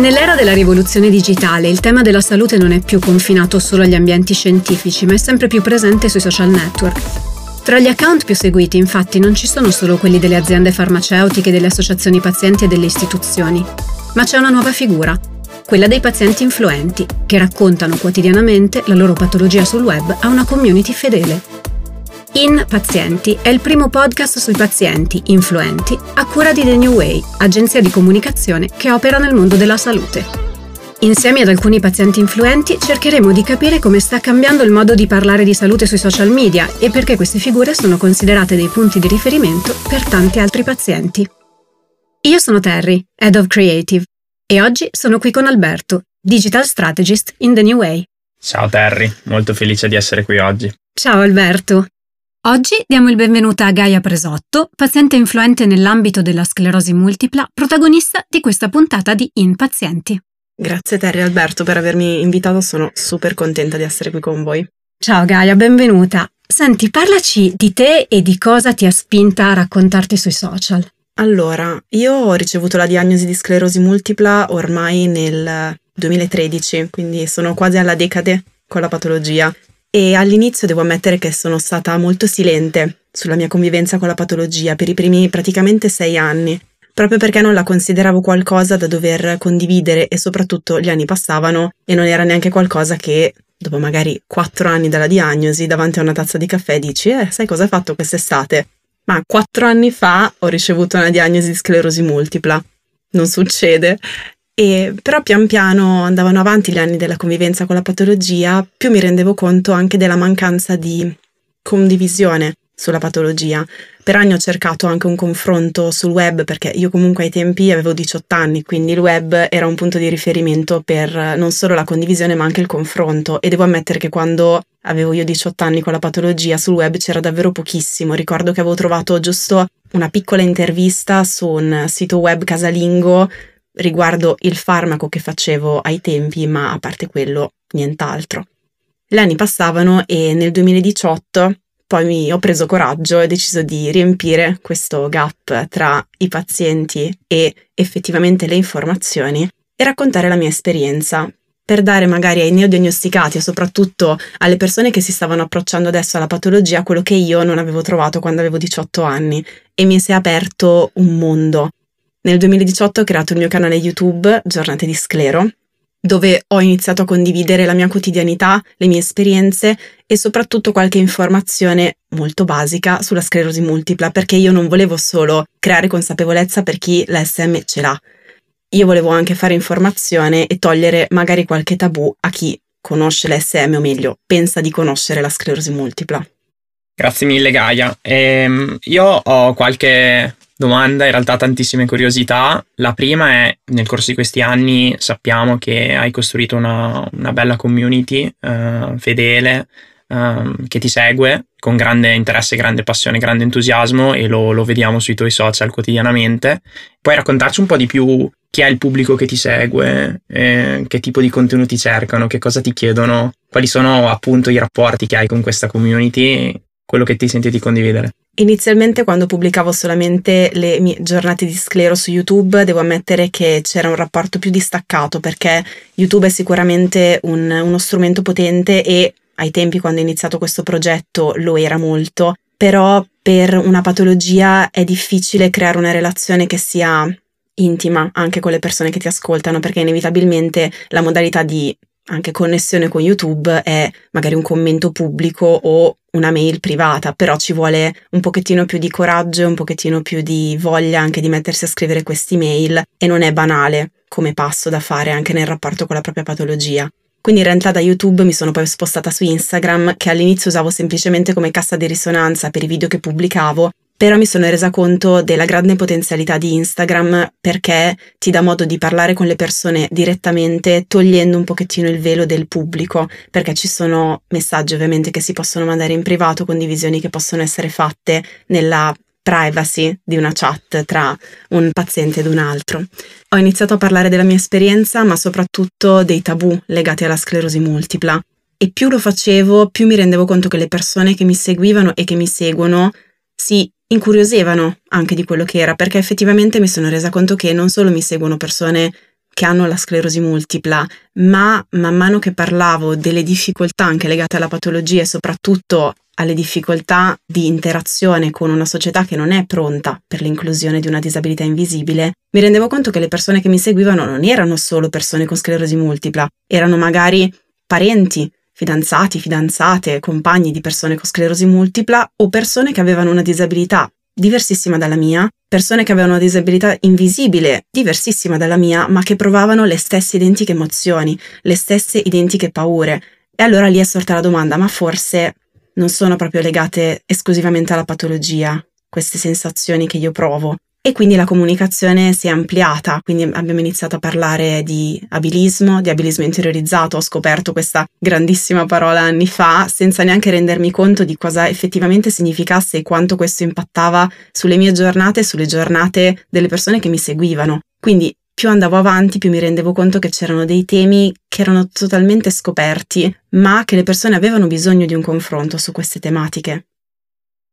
Nell'era della rivoluzione digitale il tema della salute non è più confinato solo agli ambienti scientifici, ma è sempre più presente sui social network. Tra gli account più seguiti, infatti, non ci sono solo quelli delle aziende farmaceutiche, delle associazioni pazienti e delle istituzioni, ma c'è una nuova figura, quella dei pazienti influenti, che raccontano quotidianamente la loro patologia sul web a una community fedele. In Pazienti è il primo podcast sui pazienti influenti a cura di The New Way, agenzia di comunicazione che opera nel mondo della salute. Insieme ad alcuni pazienti influenti cercheremo di capire come sta cambiando il modo di parlare di salute sui social media e perché queste figure sono considerate dei punti di riferimento per tanti altri pazienti. Io sono Terry, Head of Creative, e oggi sono qui con Alberto, Digital Strategist in The New Way. Ciao Terry, molto felice di essere qui oggi. Ciao Alberto. Oggi diamo il benvenuto a Gaia Presotto, paziente influente nell'ambito della sclerosi multipla, protagonista di questa puntata di In Pazienti. Grazie Terry Alberto per avermi invitato, sono super contenta di essere qui con voi. Ciao Gaia, benvenuta. Senti, parlaci di te e di cosa ti ha spinta a raccontarti sui social. Allora, io ho ricevuto la diagnosi di sclerosi multipla ormai nel 2013, quindi sono quasi alla decade con la patologia e all'inizio devo ammettere che sono stata molto silente sulla mia convivenza con la patologia per i primi praticamente sei anni, proprio perché non la consideravo qualcosa da dover condividere e soprattutto gli anni passavano e non era neanche qualcosa che dopo magari quattro anni dalla diagnosi davanti a una tazza di caffè dici eh sai cosa hai fatto quest'estate? Ma quattro anni fa ho ricevuto una diagnosi di sclerosi multipla. Non succede e però pian piano andavano avanti gli anni della convivenza con la patologia, più mi rendevo conto anche della mancanza di condivisione sulla patologia. Per anni ho cercato anche un confronto sul web perché io comunque ai tempi avevo 18 anni, quindi il web era un punto di riferimento per non solo la condivisione ma anche il confronto e devo ammettere che quando avevo io 18 anni con la patologia sul web c'era davvero pochissimo. Ricordo che avevo trovato giusto una piccola intervista su un sito web casalingo riguardo il farmaco che facevo ai tempi, ma a parte quello, nient'altro. Gli anni passavano e nel 2018 poi mi ho preso coraggio e ho deciso di riempire questo gap tra i pazienti e effettivamente le informazioni e raccontare la mia esperienza per dare magari ai neodiagnosticati e soprattutto alle persone che si stavano approcciando adesso alla patologia quello che io non avevo trovato quando avevo 18 anni e mi si è aperto un mondo nel 2018 ho creato il mio canale YouTube Giornate di Sclero, dove ho iniziato a condividere la mia quotidianità, le mie esperienze e soprattutto qualche informazione molto basica sulla sclerosi multipla, perché io non volevo solo creare consapevolezza per chi la SM ce l'ha. Io volevo anche fare informazione e togliere magari qualche tabù a chi conosce l'SM o meglio, pensa di conoscere la sclerosi multipla. Grazie mille Gaia. Ehm, io ho qualche domanda, in realtà tantissime curiosità. La prima è, nel corso di questi anni sappiamo che hai costruito una, una bella community uh, fedele uh, che ti segue con grande interesse, grande passione, grande entusiasmo e lo, lo vediamo sui tuoi social quotidianamente. Puoi raccontarci un po' di più chi è il pubblico che ti segue, eh, che tipo di contenuti cercano, che cosa ti chiedono, quali sono appunto i rapporti che hai con questa community, quello che ti senti di condividere. Inizialmente quando pubblicavo solamente le mie giornate di sclero su YouTube, devo ammettere che c'era un rapporto più distaccato perché YouTube è sicuramente un, uno strumento potente e ai tempi quando ho iniziato questo progetto lo era molto, però per una patologia è difficile creare una relazione che sia intima anche con le persone che ti ascoltano perché inevitabilmente la modalità di anche connessione con YouTube è magari un commento pubblico o una mail privata, però ci vuole un pochettino più di coraggio, un pochettino più di voglia anche di mettersi a scrivere questi mail e non è banale come passo da fare anche nel rapporto con la propria patologia. Quindi in realtà da YouTube mi sono poi spostata su Instagram, che all'inizio usavo semplicemente come cassa di risonanza per i video che pubblicavo, però mi sono resa conto della grande potenzialità di Instagram perché ti dà modo di parlare con le persone direttamente togliendo un pochettino il velo del pubblico, perché ci sono messaggi ovviamente che si possono mandare in privato, condivisioni che possono essere fatte nella privacy di una chat tra un paziente ed un altro. Ho iniziato a parlare della mia esperienza, ma soprattutto dei tabù legati alla sclerosi multipla. E più lo facevo, più mi rendevo conto che le persone che mi seguivano e che mi seguono si incuriosivano anche di quello che era, perché effettivamente mi sono resa conto che non solo mi seguono persone che hanno la sclerosi multipla, ma man mano che parlavo delle difficoltà anche legate alla patologia e soprattutto alle difficoltà di interazione con una società che non è pronta per l'inclusione di una disabilità invisibile, mi rendevo conto che le persone che mi seguivano non erano solo persone con sclerosi multipla, erano magari parenti, fidanzati, fidanzate, compagni di persone con sclerosi multipla o persone che avevano una disabilità diversissima dalla mia, persone che avevano una disabilità invisibile diversissima dalla mia, ma che provavano le stesse identiche emozioni, le stesse identiche paure. E allora lì è sorta la domanda, ma forse non sono proprio legate esclusivamente alla patologia, queste sensazioni che io provo. E quindi la comunicazione si è ampliata, quindi abbiamo iniziato a parlare di abilismo, di abilismo interiorizzato, ho scoperto questa grandissima parola anni fa senza neanche rendermi conto di cosa effettivamente significasse e quanto questo impattava sulle mie giornate e sulle giornate delle persone che mi seguivano. Quindi più andavo avanti, più mi rendevo conto che c'erano dei temi che erano totalmente scoperti, ma che le persone avevano bisogno di un confronto su queste tematiche.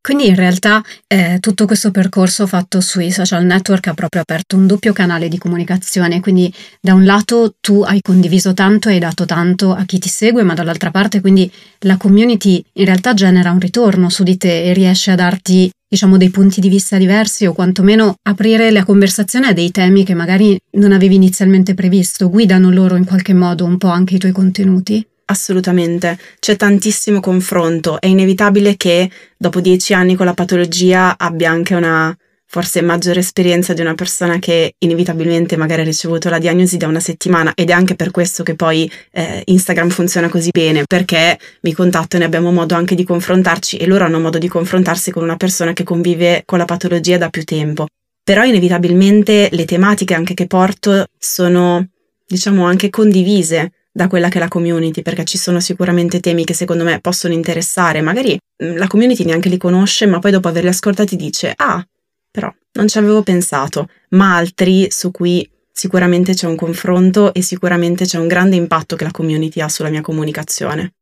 Quindi in realtà eh, tutto questo percorso fatto sui social network ha proprio aperto un doppio canale di comunicazione, quindi da un lato tu hai condiviso tanto e hai dato tanto a chi ti segue, ma dall'altra parte quindi la community in realtà genera un ritorno su di te e riesce a darti diciamo dei punti di vista diversi o quantomeno aprire la conversazione a dei temi che magari non avevi inizialmente previsto, guidano loro in qualche modo un po' anche i tuoi contenuti. Assolutamente, c'è tantissimo confronto, è inevitabile che dopo dieci anni con la patologia abbia anche una forse maggiore esperienza di una persona che inevitabilmente magari ha ricevuto la diagnosi da una settimana. Ed è anche per questo che poi eh, Instagram funziona così bene. Perché mi contattano e abbiamo modo anche di confrontarci. E loro hanno modo di confrontarsi con una persona che convive con la patologia da più tempo. Però inevitabilmente le tematiche anche che porto sono diciamo anche condivise da quella che è la community, perché ci sono sicuramente temi che secondo me possono interessare. Magari mm, la community neanche li conosce, ma poi dopo averli ascoltati dice: Ah, però non ci avevo pensato, ma altri su cui sicuramente c'è un confronto e sicuramente c'è un grande impatto che la community ha sulla mia comunicazione.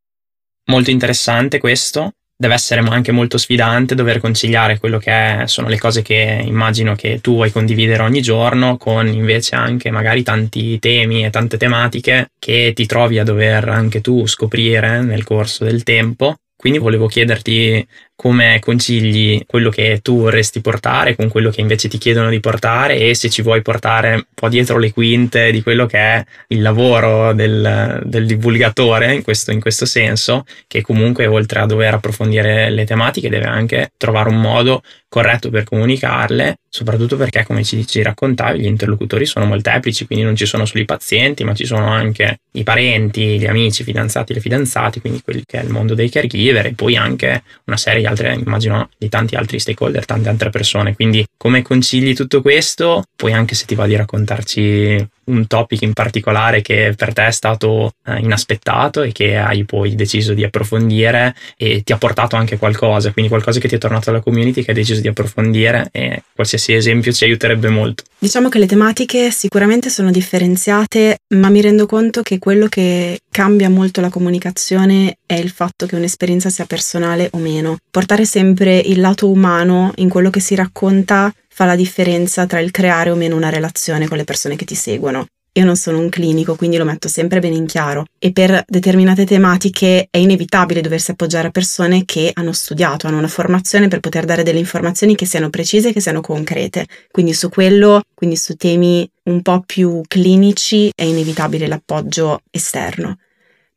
Molto interessante questo deve essere anche molto sfidante dover conciliare quello che sono le cose che immagino che tu vuoi condividere ogni giorno con invece anche magari tanti temi e tante tematiche che ti trovi a dover anche tu scoprire nel corso del tempo. Quindi volevo chiederti come concili quello che tu vorresti portare con quello che invece ti chiedono di portare e se ci vuoi portare un po' dietro le quinte di quello che è il lavoro del, del divulgatore in questo, in questo senso, che comunque oltre a dover approfondire le tematiche deve anche trovare un modo corretto per comunicarle, soprattutto perché come ci, ci raccontavi gli interlocutori sono molteplici, quindi non ci sono solo i pazienti, ma ci sono anche i parenti, gli amici, i fidanzati, le fidanzate, quindi quelli che è il mondo dei caregiver e poi anche una serie di altre, immagino, di tanti altri stakeholder, tante altre persone. Quindi come concili tutto questo? Poi anche se ti va di raccontarci un topic in particolare che per te è stato eh, inaspettato e che hai poi deciso di approfondire e ti ha portato anche qualcosa, quindi qualcosa che ti è tornato alla community che hai deciso di approfondire e qualsiasi esempio ci aiuterebbe molto. Diciamo che le tematiche sicuramente sono differenziate, ma mi rendo conto che quello che cambia molto la comunicazione è il fatto che un'esperienza sia personale o meno. Portare sempre il lato umano in quello che si racconta fa la differenza tra il creare o meno una relazione con le persone che ti seguono. Io non sono un clinico, quindi lo metto sempre bene in chiaro e per determinate tematiche è inevitabile doversi appoggiare a persone che hanno studiato, hanno una formazione per poter dare delle informazioni che siano precise che siano concrete. Quindi su quello, quindi su temi un po' più clinici è inevitabile l'appoggio esterno.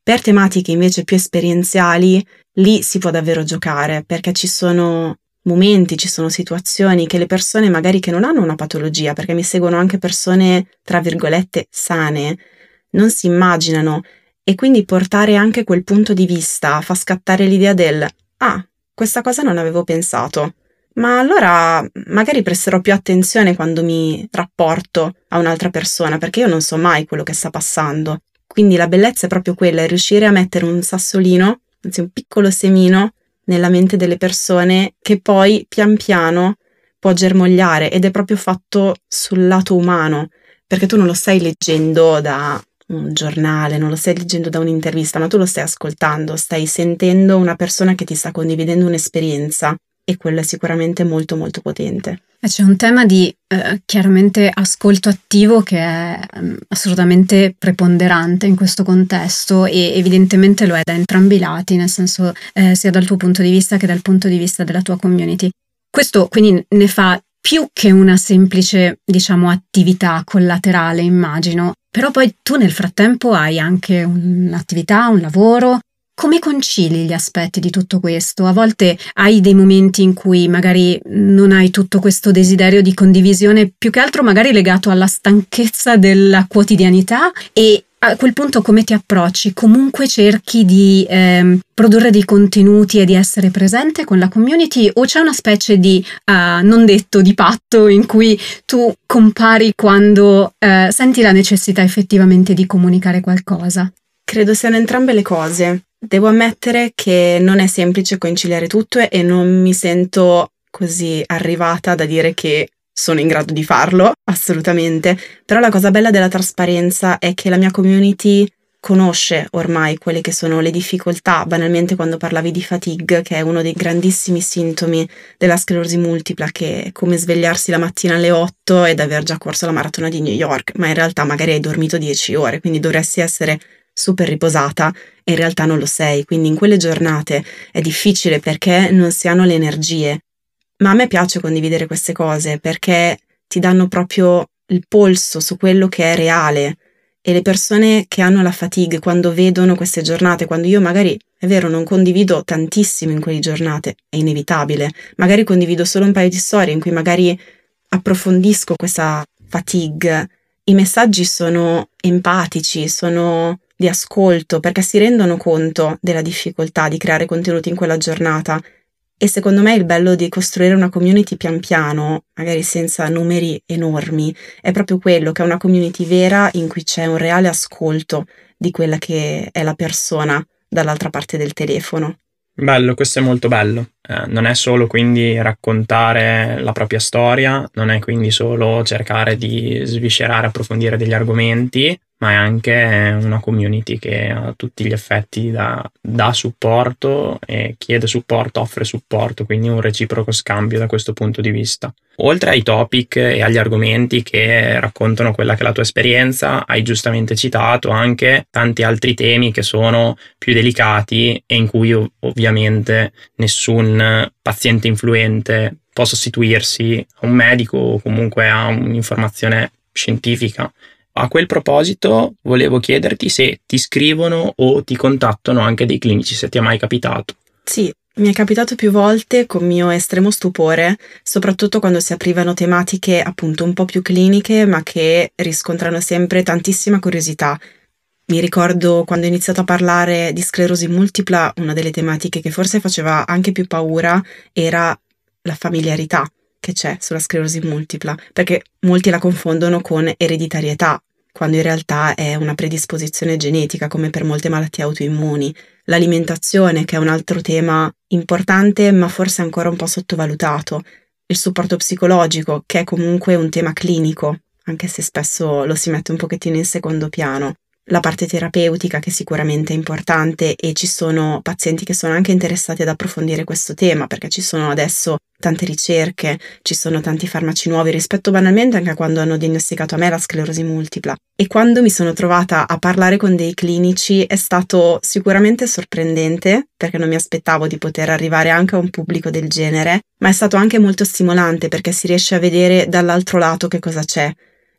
Per tematiche invece più esperienziali, lì si può davvero giocare perché ci sono momenti, ci sono situazioni che le persone magari che non hanno una patologia, perché mi seguono anche persone, tra virgolette, sane, non si immaginano e quindi portare anche quel punto di vista fa scattare l'idea del ah, questa cosa non avevo pensato. Ma allora magari presterò più attenzione quando mi rapporto a un'altra persona, perché io non so mai quello che sta passando. Quindi la bellezza è proprio quella, è riuscire a mettere un sassolino, anzi un piccolo semino, nella mente delle persone che poi pian piano può germogliare ed è proprio fatto sul lato umano, perché tu non lo stai leggendo da un giornale, non lo stai leggendo da un'intervista, ma tu lo stai ascoltando, stai sentendo una persona che ti sta condividendo un'esperienza e quello è sicuramente molto molto potente. C'è un tema di eh, chiaramente ascolto attivo che è um, assolutamente preponderante in questo contesto e evidentemente lo è da entrambi i lati, nel senso eh, sia dal tuo punto di vista che dal punto di vista della tua community. Questo quindi ne fa più che una semplice, diciamo, attività collaterale, immagino, però poi tu nel frattempo hai anche un'attività, un lavoro, come concili gli aspetti di tutto questo? A volte hai dei momenti in cui magari non hai tutto questo desiderio di condivisione, più che altro magari legato alla stanchezza della quotidianità e a quel punto come ti approcci? Comunque cerchi di eh, produrre dei contenuti e di essere presente con la community o c'è una specie di uh, non detto di patto in cui tu compari quando uh, senti la necessità effettivamente di comunicare qualcosa? Credo siano entrambe le cose. Devo ammettere che non è semplice conciliare tutto e non mi sento così arrivata da dire che sono in grado di farlo, assolutamente, però la cosa bella della trasparenza è che la mia community conosce ormai quelle che sono le difficoltà, banalmente quando parlavi di fatigue, che è uno dei grandissimi sintomi della sclerosi multipla, che è come svegliarsi la mattina alle 8 ed aver già corso la maratona di New York, ma in realtà magari hai dormito 10 ore, quindi dovresti essere super riposata e in realtà non lo sei, quindi in quelle giornate è difficile perché non si hanno le energie. Ma a me piace condividere queste cose perché ti danno proprio il polso su quello che è reale e le persone che hanno la fatigue quando vedono queste giornate, quando io magari, è vero, non condivido tantissimo in quelle giornate, è inevitabile, magari condivido solo un paio di storie in cui magari approfondisco questa fatigue, i messaggi sono empatici, sono di ascolto perché si rendono conto della difficoltà di creare contenuti in quella giornata e secondo me il bello di costruire una community pian piano, magari senza numeri enormi, è proprio quello che è una community vera in cui c'è un reale ascolto di quella che è la persona dall'altra parte del telefono. Bello, questo è molto bello. Eh, non è solo quindi raccontare la propria storia, non è quindi solo cercare di sviscerare, approfondire degli argomenti, ma è anche una community che a tutti gli effetti dà, dà, supporto e chiede supporto, offre supporto, quindi un reciproco scambio da questo punto di vista. Oltre ai topic e agli argomenti che raccontano quella che è la tua esperienza, hai giustamente citato anche tanti altri temi che sono più delicati e in cui ovviamente nessun paziente influente può sostituirsi a un medico o comunque a un'informazione scientifica a quel proposito volevo chiederti se ti scrivono o ti contattano anche dei clinici, se ti è mai capitato. Sì, mi è capitato più volte con mio estremo stupore, soprattutto quando si aprivano tematiche appunto un po' più cliniche, ma che riscontrano sempre tantissima curiosità. Mi ricordo quando ho iniziato a parlare di sclerosi multipla, una delle tematiche che forse faceva anche più paura era la familiarità che c'è sulla sclerosi multipla, perché molti la confondono con ereditarietà, quando in realtà è una predisposizione genetica come per molte malattie autoimmuni. L'alimentazione, che è un altro tema importante ma forse ancora un po' sottovalutato. Il supporto psicologico, che è comunque un tema clinico, anche se spesso lo si mette un pochettino in secondo piano la parte terapeutica che sicuramente è importante e ci sono pazienti che sono anche interessati ad approfondire questo tema perché ci sono adesso tante ricerche, ci sono tanti farmaci nuovi rispetto banalmente anche a quando hanno diagnosticato a me la sclerosi multipla. E quando mi sono trovata a parlare con dei clinici è stato sicuramente sorprendente perché non mi aspettavo di poter arrivare anche a un pubblico del genere, ma è stato anche molto stimolante perché si riesce a vedere dall'altro lato che cosa c'è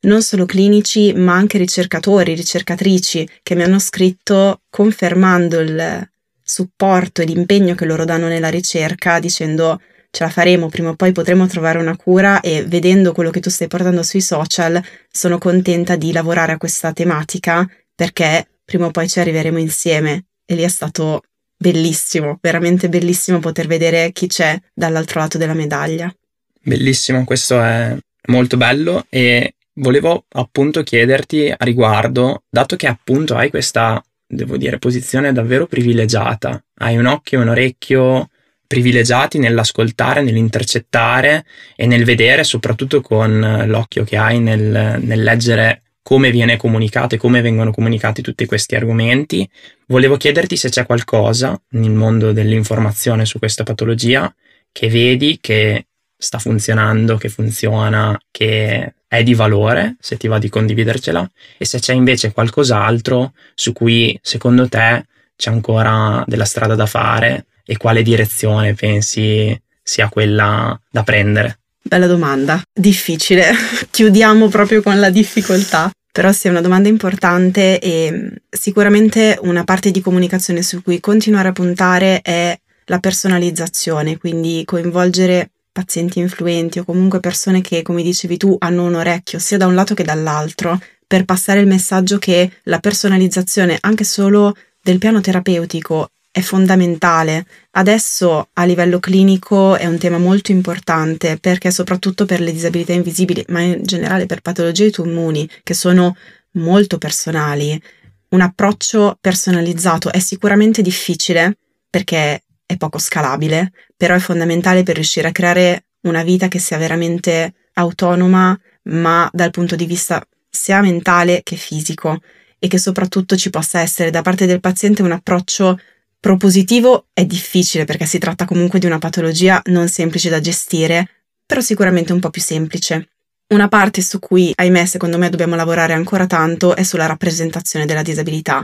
non solo clinici, ma anche ricercatori, ricercatrici che mi hanno scritto confermando il supporto e l'impegno che loro danno nella ricerca, dicendo ce la faremo, prima o poi potremo trovare una cura e vedendo quello che tu stai portando sui social, sono contenta di lavorare a questa tematica perché prima o poi ci arriveremo insieme e lì è stato bellissimo, veramente bellissimo poter vedere chi c'è dall'altro lato della medaglia. Bellissimo, questo è molto bello e volevo appunto chiederti a riguardo, dato che appunto hai questa, devo dire, posizione davvero privilegiata, hai un occhio e un orecchio privilegiati nell'ascoltare, nell'intercettare e nel vedere, soprattutto con l'occhio che hai nel, nel leggere come viene comunicato e come vengono comunicati tutti questi argomenti. Volevo chiederti se c'è qualcosa nel mondo dell'informazione su questa patologia che vedi che sta funzionando, che funziona, che è di valore, se ti va di condividercela, e se c'è invece qualcos'altro su cui secondo te c'è ancora della strada da fare e quale direzione pensi sia quella da prendere. Bella domanda, difficile. Chiudiamo proprio con la difficoltà. Però sì, è una domanda importante e mm, sicuramente una parte di comunicazione su cui continuare a puntare è la personalizzazione, quindi coinvolgere pazienti influenti o comunque persone che, come dicevi tu, hanno un orecchio sia da un lato che dall'altro per passare il messaggio che la personalizzazione anche solo del piano terapeutico è fondamentale. Adesso a livello clinico è un tema molto importante perché soprattutto per le disabilità invisibili, ma in generale per patologie autoimmuni che sono molto personali, un approccio personalizzato è sicuramente difficile perché è poco scalabile, però è fondamentale per riuscire a creare una vita che sia veramente autonoma, ma dal punto di vista sia mentale che fisico e che soprattutto ci possa essere da parte del paziente un approccio Propositivo è difficile perché si tratta comunque di una patologia non semplice da gestire, però sicuramente un po' più semplice. Una parte su cui, ahimè, secondo me dobbiamo lavorare ancora tanto è sulla rappresentazione della disabilità.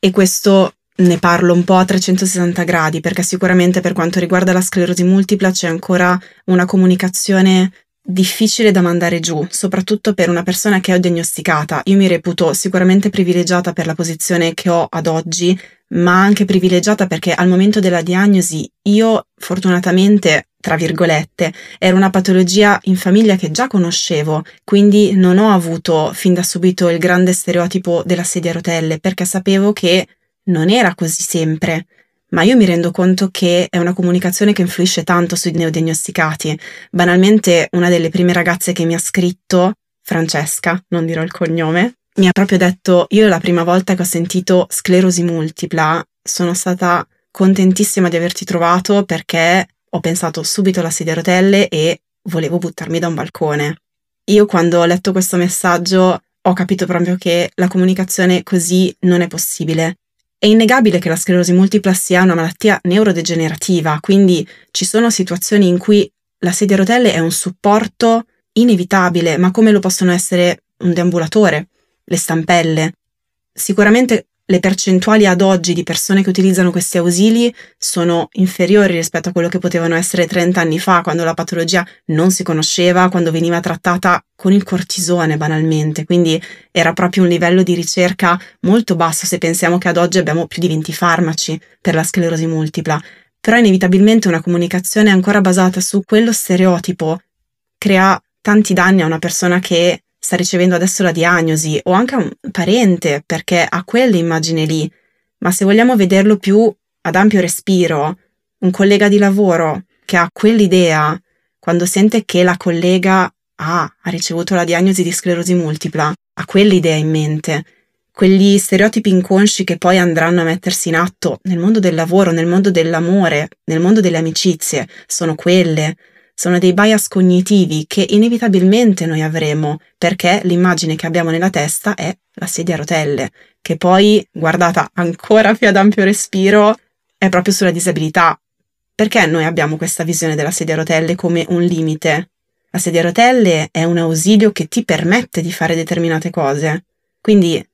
E questo ne parlo un po' a 360 gradi, perché sicuramente per quanto riguarda la sclerosi multipla c'è ancora una comunicazione difficile da mandare giù, soprattutto per una persona che ho diagnosticata. Io mi reputo sicuramente privilegiata per la posizione che ho ad oggi, ma anche privilegiata perché al momento della diagnosi io fortunatamente, tra virgolette, era una patologia in famiglia che già conoscevo, quindi non ho avuto fin da subito il grande stereotipo della sedia a rotelle perché sapevo che non era così sempre ma io mi rendo conto che è una comunicazione che influisce tanto sui neodiagnosticati. Banalmente, una delle prime ragazze che mi ha scritto, Francesca, non dirò il cognome, mi ha proprio detto: Io la prima volta che ho sentito sclerosi multipla sono stata contentissima di averti trovato perché ho pensato subito alla sedia a rotelle e volevo buttarmi da un balcone. Io quando ho letto questo messaggio ho capito proprio che la comunicazione così non è possibile è innegabile che la sclerosi multipla sia una malattia neurodegenerativa, quindi ci sono situazioni in cui la sedia a rotelle è un supporto inevitabile, ma come lo possono essere un deambulatore, le stampelle. Sicuramente le percentuali ad oggi di persone che utilizzano questi ausili sono inferiori rispetto a quello che potevano essere 30 anni fa, quando la patologia non si conosceva, quando veniva trattata con il cortisone banalmente, quindi era proprio un livello di ricerca molto basso se pensiamo che ad oggi abbiamo più di 20 farmaci per la sclerosi multipla. Però inevitabilmente una comunicazione ancora basata su quello stereotipo crea tanti danni a una persona che sta ricevendo adesso la diagnosi o anche un parente perché ha quell'immagine lì, ma se vogliamo vederlo più ad ampio respiro, un collega di lavoro che ha quell'idea quando sente che la collega ah, ha ricevuto la diagnosi di sclerosi multipla, ha quell'idea in mente, quegli stereotipi inconsci che poi andranno a mettersi in atto nel mondo del lavoro, nel mondo dell'amore, nel mondo delle amicizie, sono quelle, sono dei bias cognitivi che inevitabilmente noi avremo perché l'immagine che abbiamo nella testa è la sedia a rotelle, che poi, guardata ancora più ad ampio respiro, è proprio sulla disabilità. Perché noi abbiamo questa visione della sedia a rotelle come un limite? La sedia a rotelle è un ausilio che ti permette di fare determinate cose. Quindi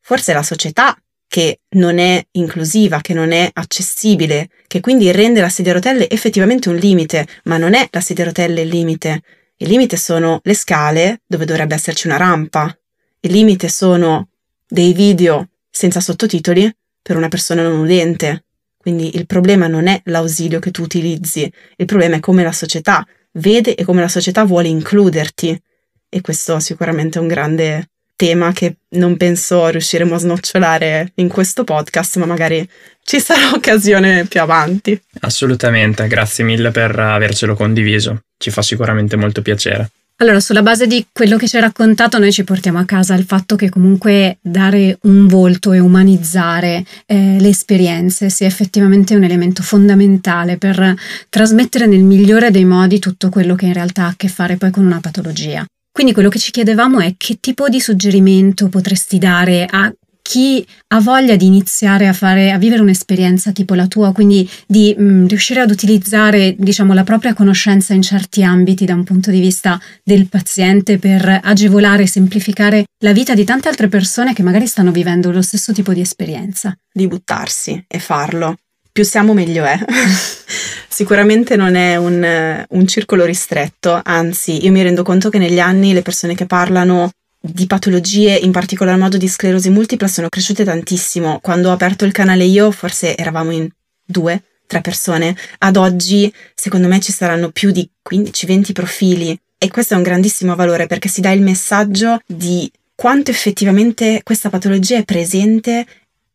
forse la società che non è inclusiva, che non è accessibile, che quindi rende la sedia a rotelle effettivamente un limite, ma non è la sedia a rotelle il limite. Il limite sono le scale dove dovrebbe esserci una rampa. Il limite sono dei video senza sottotitoli per una persona non udente. Quindi il problema non è l'ausilio che tu utilizzi, il problema è come la società vede e come la società vuole includerti. E questo sicuramente è un grande tema che non penso riusciremo a snocciolare in questo podcast, ma magari ci sarà occasione più avanti. Assolutamente, grazie mille per avercelo condiviso, ci fa sicuramente molto piacere. Allora, sulla base di quello che ci hai raccontato, noi ci portiamo a casa il fatto che comunque dare un volto e umanizzare eh, le esperienze sia effettivamente un elemento fondamentale per trasmettere nel migliore dei modi tutto quello che in realtà ha a che fare poi con una patologia. Quindi quello che ci chiedevamo è che tipo di suggerimento potresti dare a chi ha voglia di iniziare a fare, a vivere un'esperienza tipo la tua, quindi di mh, mm, riuscire ad utilizzare, diciamo, la propria conoscenza in certi ambiti da un punto di vista del paziente per agevolare e semplificare la vita di tante altre persone che magari stanno vivendo lo stesso tipo di esperienza. Di buttarsi e farlo. Più siamo meglio è. Sicuramente non è un, un circolo ristretto, anzi io mi rendo conto che negli anni le persone che parlano di patologie, in particolar modo di sclerosi multipla, sono cresciute tantissimo. Quando ho aperto il canale io, forse eravamo in due, tre persone. Ad oggi, secondo me, ci saranno più di 15-20 profili. E questo è un grandissimo valore perché si dà il messaggio di quanto effettivamente questa patologia è presente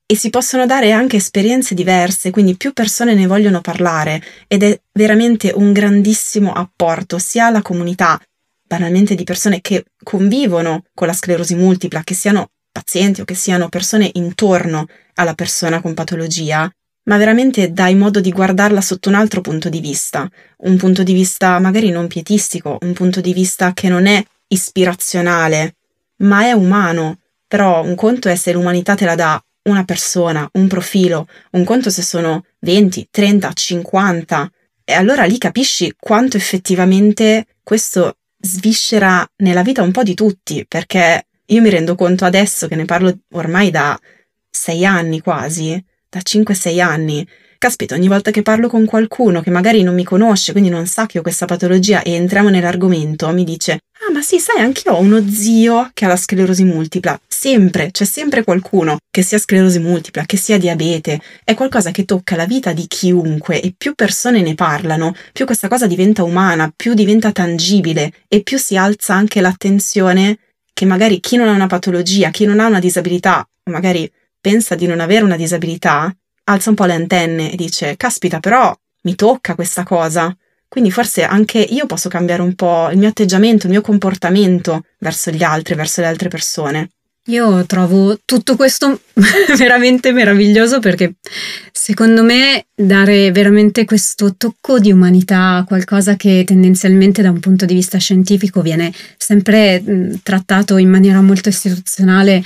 e si possono dare anche esperienze diverse, quindi più persone ne vogliono parlare ed è veramente un grandissimo apporto sia alla comunità banalmente di persone che convivono con la sclerosi multipla, che siano pazienti o che siano persone intorno alla persona con patologia, ma veramente dai modo di guardarla sotto un altro punto di vista, un punto di vista magari non pietistico, un punto di vista che non è ispirazionale, ma è umano. Però un conto è se l'umanità te la dà una persona, un profilo, un conto se sono 20, 30, 50. E allora lì capisci quanto effettivamente questo sviscera nella vita un po' di tutti, perché io mi rendo conto adesso che ne parlo ormai da sei anni quasi, da 5-6 anni. Caspita, ogni volta che parlo con qualcuno che magari non mi conosce, quindi non sa che ho questa patologia e entriamo nell'argomento, mi dice: ma sì, sai, anch'io ho uno zio che ha la sclerosi multipla. Sempre, c'è sempre qualcuno che sia sclerosi multipla, che sia diabete. È qualcosa che tocca la vita di chiunque e più persone ne parlano, più questa cosa diventa umana, più diventa tangibile e più si alza anche l'attenzione che magari chi non ha una patologia, chi non ha una disabilità, o magari pensa di non avere una disabilità, alza un po' le antenne e dice, caspita, però mi tocca questa cosa. Quindi forse anche io posso cambiare un po' il mio atteggiamento, il mio comportamento verso gli altri, verso le altre persone. Io trovo tutto questo veramente meraviglioso perché secondo me dare veramente questo tocco di umanità a qualcosa che tendenzialmente da un punto di vista scientifico viene sempre trattato in maniera molto istituzionale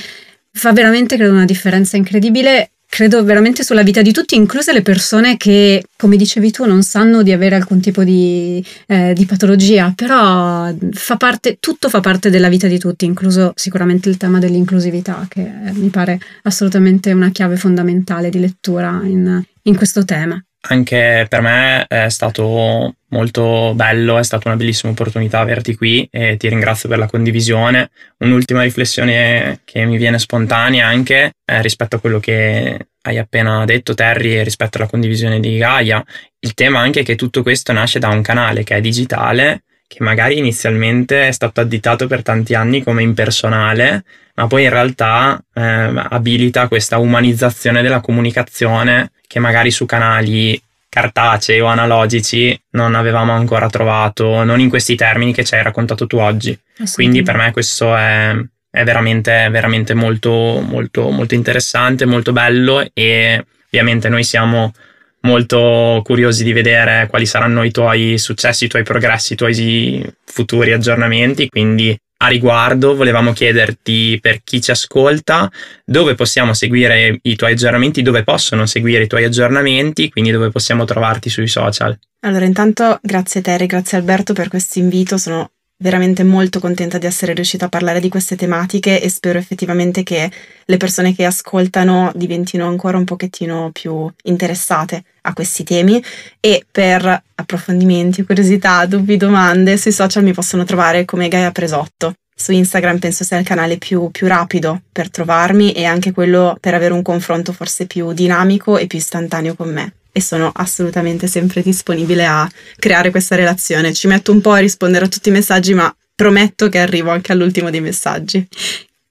fa veramente credo una differenza incredibile credo veramente sulla vita di tutti, incluse le persone che, come dicevi tu, non sanno di avere alcun tipo di, eh, di, patologia, però fa parte, tutto fa parte della vita di tutti, incluso sicuramente il tema dell'inclusività, che mi pare assolutamente una chiave fondamentale di lettura in, in questo tema. Anche per me è stato molto bello, è stata una bellissima opportunità averti qui e ti ringrazio per la condivisione. Un'ultima riflessione che mi viene spontanea anche eh, rispetto a quello che hai appena detto Terry e rispetto alla condivisione di Gaia, il tema anche che tutto questo nasce da un canale che è digitale, che magari inizialmente è stato additato per tanti anni come impersonale, ma poi in realtà eh, abilita questa umanizzazione della comunicazione che magari su canali cartacei o analogici non avevamo ancora trovato, non in questi termini che ci hai raccontato tu oggi. Quindi per me questo è, è veramente, veramente molto, molto, molto interessante, molto bello e ovviamente noi siamo molto curiosi di vedere quali saranno i tuoi successi, i tuoi progressi, i tuoi futuri aggiornamenti, quindi a riguardo volevamo chiederti per chi ci ascolta dove possiamo seguire i tuoi aggiornamenti, dove possono seguire i tuoi aggiornamenti, quindi dove possiamo trovarti sui social. Allora, intanto grazie Terry, grazie Alberto per questo invito, sono veramente molto contenta di essere riuscita a parlare di queste tematiche e spero effettivamente che le persone che ascoltano diventino ancora un pochettino più interessate a questi temi e per approfondimenti, curiosità, dubbi, domande sui social mi possono trovare come Gaia Presotto. Su Instagram penso sia il canale più, più rapido per trovarmi e anche quello per avere un confronto forse più dinamico e più istantaneo con me e sono assolutamente sempre disponibile a creare questa relazione. Ci metto un po' a rispondere a tutti i messaggi, ma prometto che arrivo anche all'ultimo dei messaggi.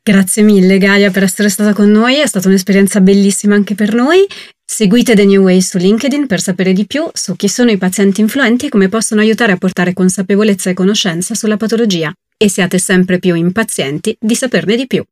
Grazie mille Gaia per essere stata con noi, è stata un'esperienza bellissima anche per noi. Seguite The New Way su LinkedIn per sapere di più su chi sono i pazienti influenti e come possono aiutare a portare consapevolezza e conoscenza sulla patologia. E siate sempre più impazienti di saperne di più.